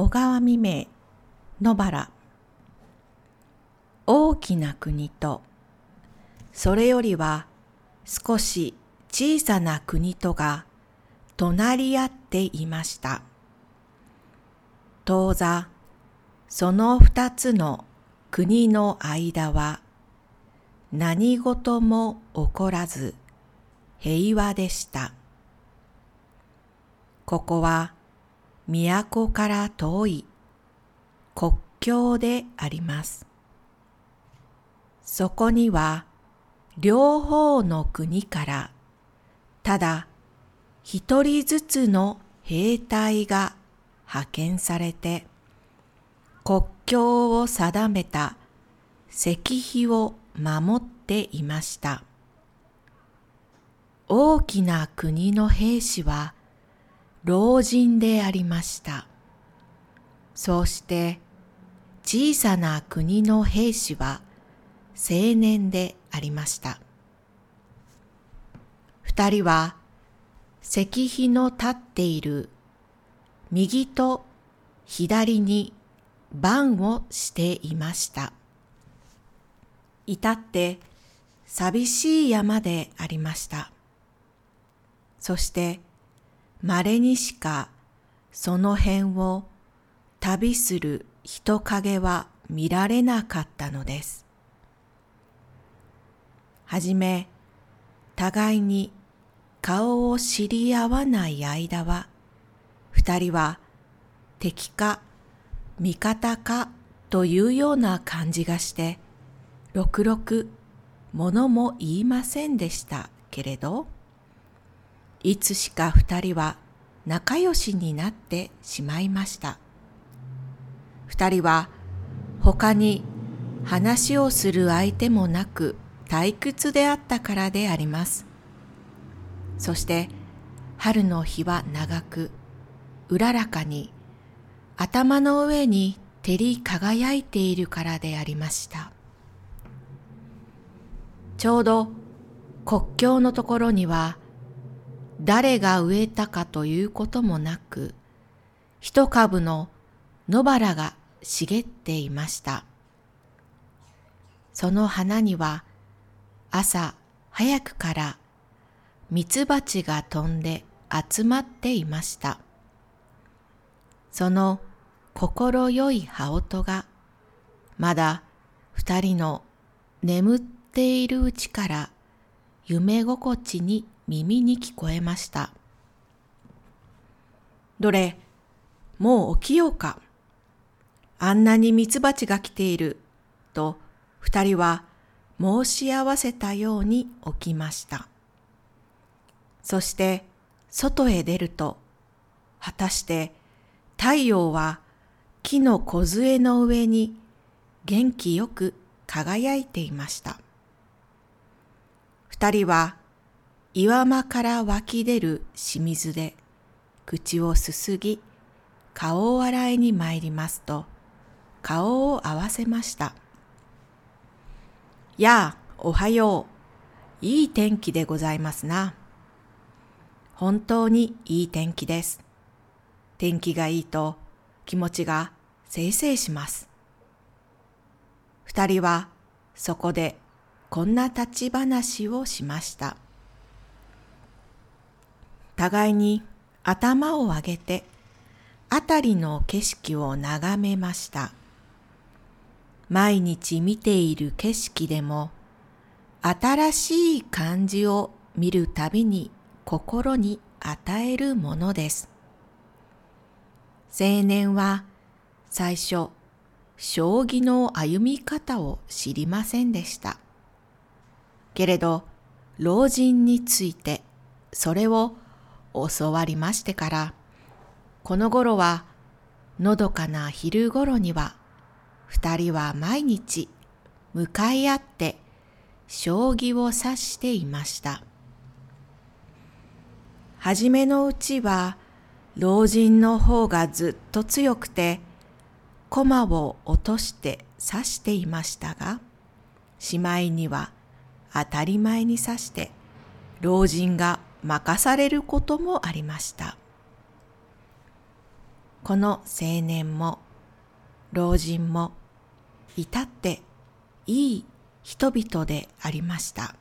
小川未明野原大きな国とそれよりは少し小さな国とが隣り合っていました。当座その二つの国の間は何事も起こらず平和でした。ここは都から遠い国境であります。そこには両方の国からただ一人ずつの兵隊が派遣されて国境を定めた石碑を守っていました。大きな国の兵士は老人でありました。そうして小さな国の兵士は青年でありました。二人は石碑の立っている右と左に番をしていました。至って寂しい山でありました。そして稀にしかその辺を旅する人影は見られなかったのです。はじめ、互いに顔を知り合わない間は、二人は敵か味方かというような感じがして、ろくろく物も言いませんでしたけれど、いつしか二人は仲良しになってしまいました。二人は他に話をする相手もなく退屈であったからであります。そして春の日は長く、うららかに頭の上に照り輝いているからでありました。ちょうど国境のところには誰が植えたかということもなく、一株の野原が茂っていました。その花には朝早くからミツバチが飛んで集まっていました。その心よい羽音がまだ二人の眠っているうちから夢心地に耳に聞こえました。どれ、もう起きようか。あんなにミツバチが来ている。と二人は申し合わせたように起きました。そして外へ出ると、果たして太陽は木の梢の上に元気よく輝いていました。二人は岩間から湧き出る清水で口をすすぎ顔を洗いに参りますと顔を合わせました。やあ、おはよう。いい天気でございますな。本当にいい天気です。天気がいいと気持ちがせいせいします。二人はそこでこんな立ち話をしました。互いに頭を上げて辺りの景色を眺めました。毎日見ている景色でも新しい感じを見るたびに心に与えるものです。青年は最初、将棋の歩み方を知りませんでした。けれど、老人についてそれを教わりましてから、この頃はのどかな昼頃には、二人は毎日向かい合って将棋を指していました。はじめのうちは老人の方がずっと強くて駒を落として指していましたがしまいには当たり前に指して老人が任されることもありました。この青年も老人も至っていい人々でありました。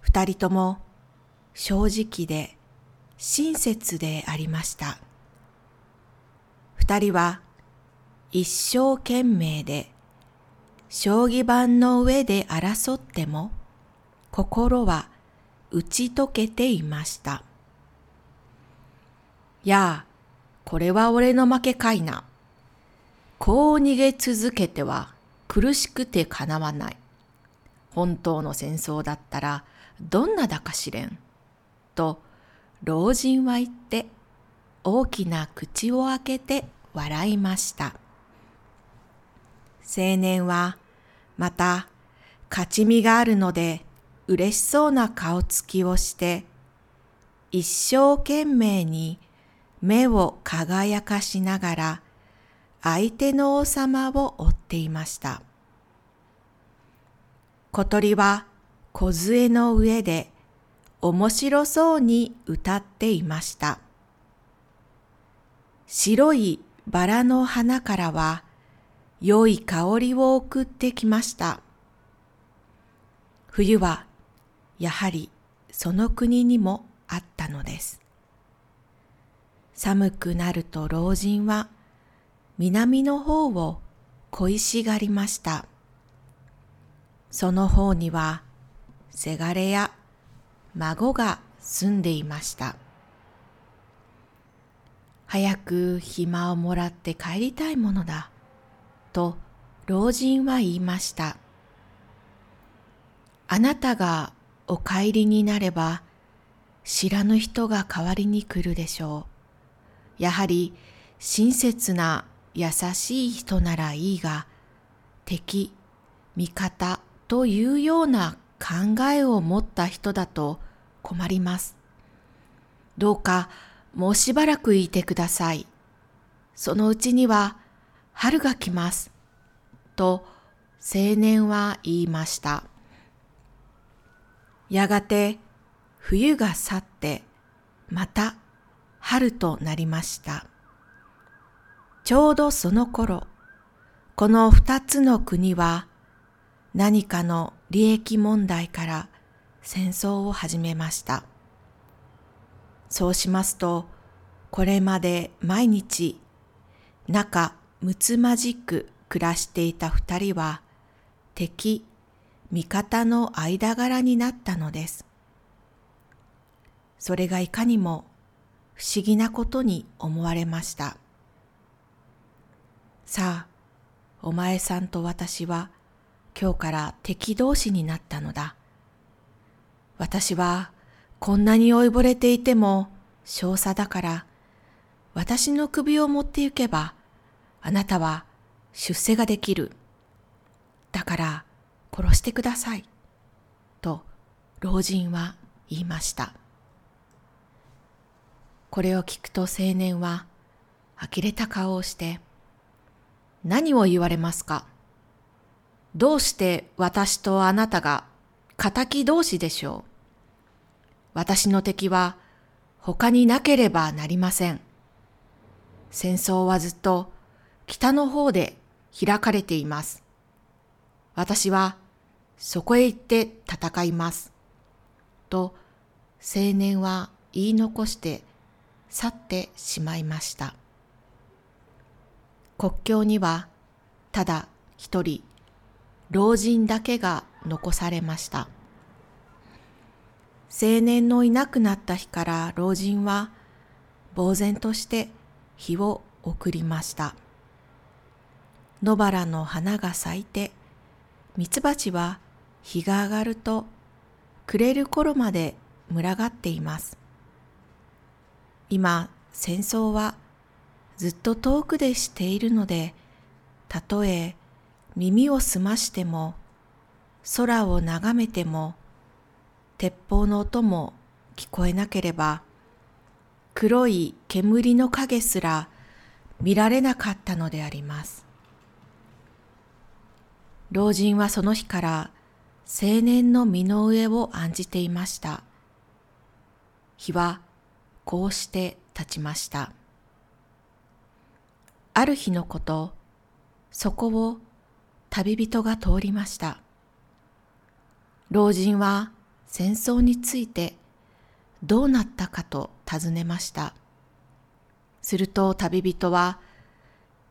二人とも正直で親切でありました。二人は一生懸命で将棋盤の上で争っても心は打ち解けていました。やあ、これは俺の負けかいな。こう逃げ続けては苦しくてかなわない。本当の戦争だったらどんなだかしれん。と老人は言って大きな口を開けて笑いました。青年はまた勝ち身があるので嬉しそうな顔つきをして一生懸命に目を輝かしながら相手の王様を追っていました。小鳥は小杖の上で面白そうに歌っていました。白いバラの花からは良い香りを送ってきました。冬はやはりその国にもあったのです。寒くなると老人は南の方を恋しがりました。その方にはせがれや孫が住んでいました。早く暇をもらって帰りたいものだ、と老人は言いました。あなたがお帰りになれば知らぬ人が代わりに来るでしょう。やはり親切な優しい人ならいいが、敵、味方というような考えを持った人だと困ります。どうかもうしばらくいてください。そのうちには春が来ます。と青年は言いました。やがて冬が去ってまた春となりました。ちょうどその頃、この二つの国は何かの利益問題から戦争を始めました。そうしますと、これまで毎日仲睦まじく暮らしていた二人は敵、味方の間柄になったのです。それがいかにも不思議なことに思われました。さあ、お前さんと私は今日から敵同士になったのだ。私はこんなに追いぼれていても少佐だから、私の首を持って行けば、あなたは出世ができる。だから殺してください。と老人は言いました。これを聞くと青年は呆れた顔をして、何を言われますか？どうして私とあなたが仇同士でしょう？私の敵は他になければなりません。戦争はずっと北の方で開かれています。私はそこへ行って戦います。と青年は言い残して去ってしまいました。国境にはただ一人老人だけが残されました。青年のいなくなった日から老人は呆然として日を送りました。野原の花が咲いて、ミツバチは日が上がると暮れる頃まで群がっています。今、戦争はずっと遠くでしているので、たとえ耳を澄ましても、空を眺めても、鉄砲の音も聞こえなければ、黒い煙の影すら見られなかったのであります。老人はその日から青年の身の上を案じていました。日はこうして立ちました。ある日のこと、そこを旅人が通りました。老人は戦争についてどうなったかと尋ねました。すると旅人は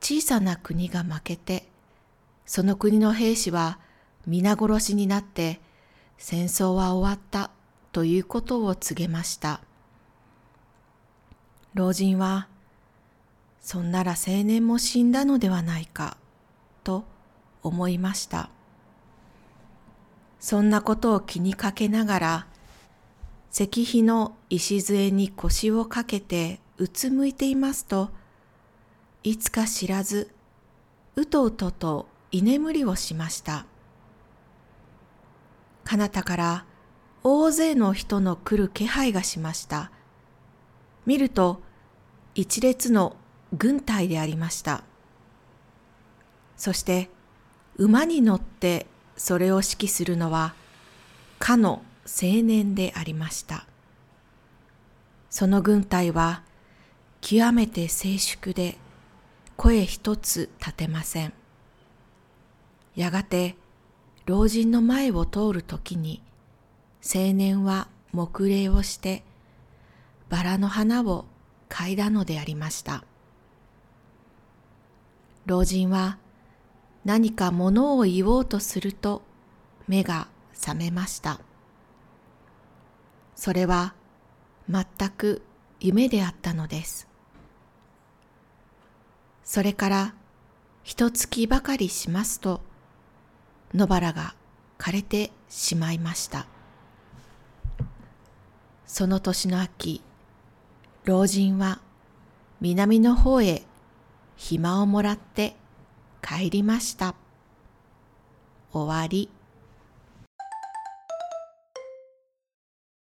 小さな国が負けて、その国の兵士は皆殺しになって戦争は終わったということを告げました。老人は、そんなら青年も死んだのではないか、と思いました。そんなことを気にかけながら、石碑の礎に腰をかけてうつむいていますと、いつか知らず、うとうとと居眠りをしました。彼方から大勢の人の来る気配がしました。見ると一列の軍隊でありました。そして馬に乗ってそれを指揮するのはかの青年でありました。その軍隊は極めて静粛で声一つ立てません。やがて老人の前を通るときに青年は黙礼をしてバラの花を嗅いだのでありました。老人は何か物を言おうとすると目が覚めました。それは全く夢であったのです。それから一月ばかりしますと野原が枯れてしまいました。その年の秋、老人は南の方へ暇をもらって帰りました。終わり。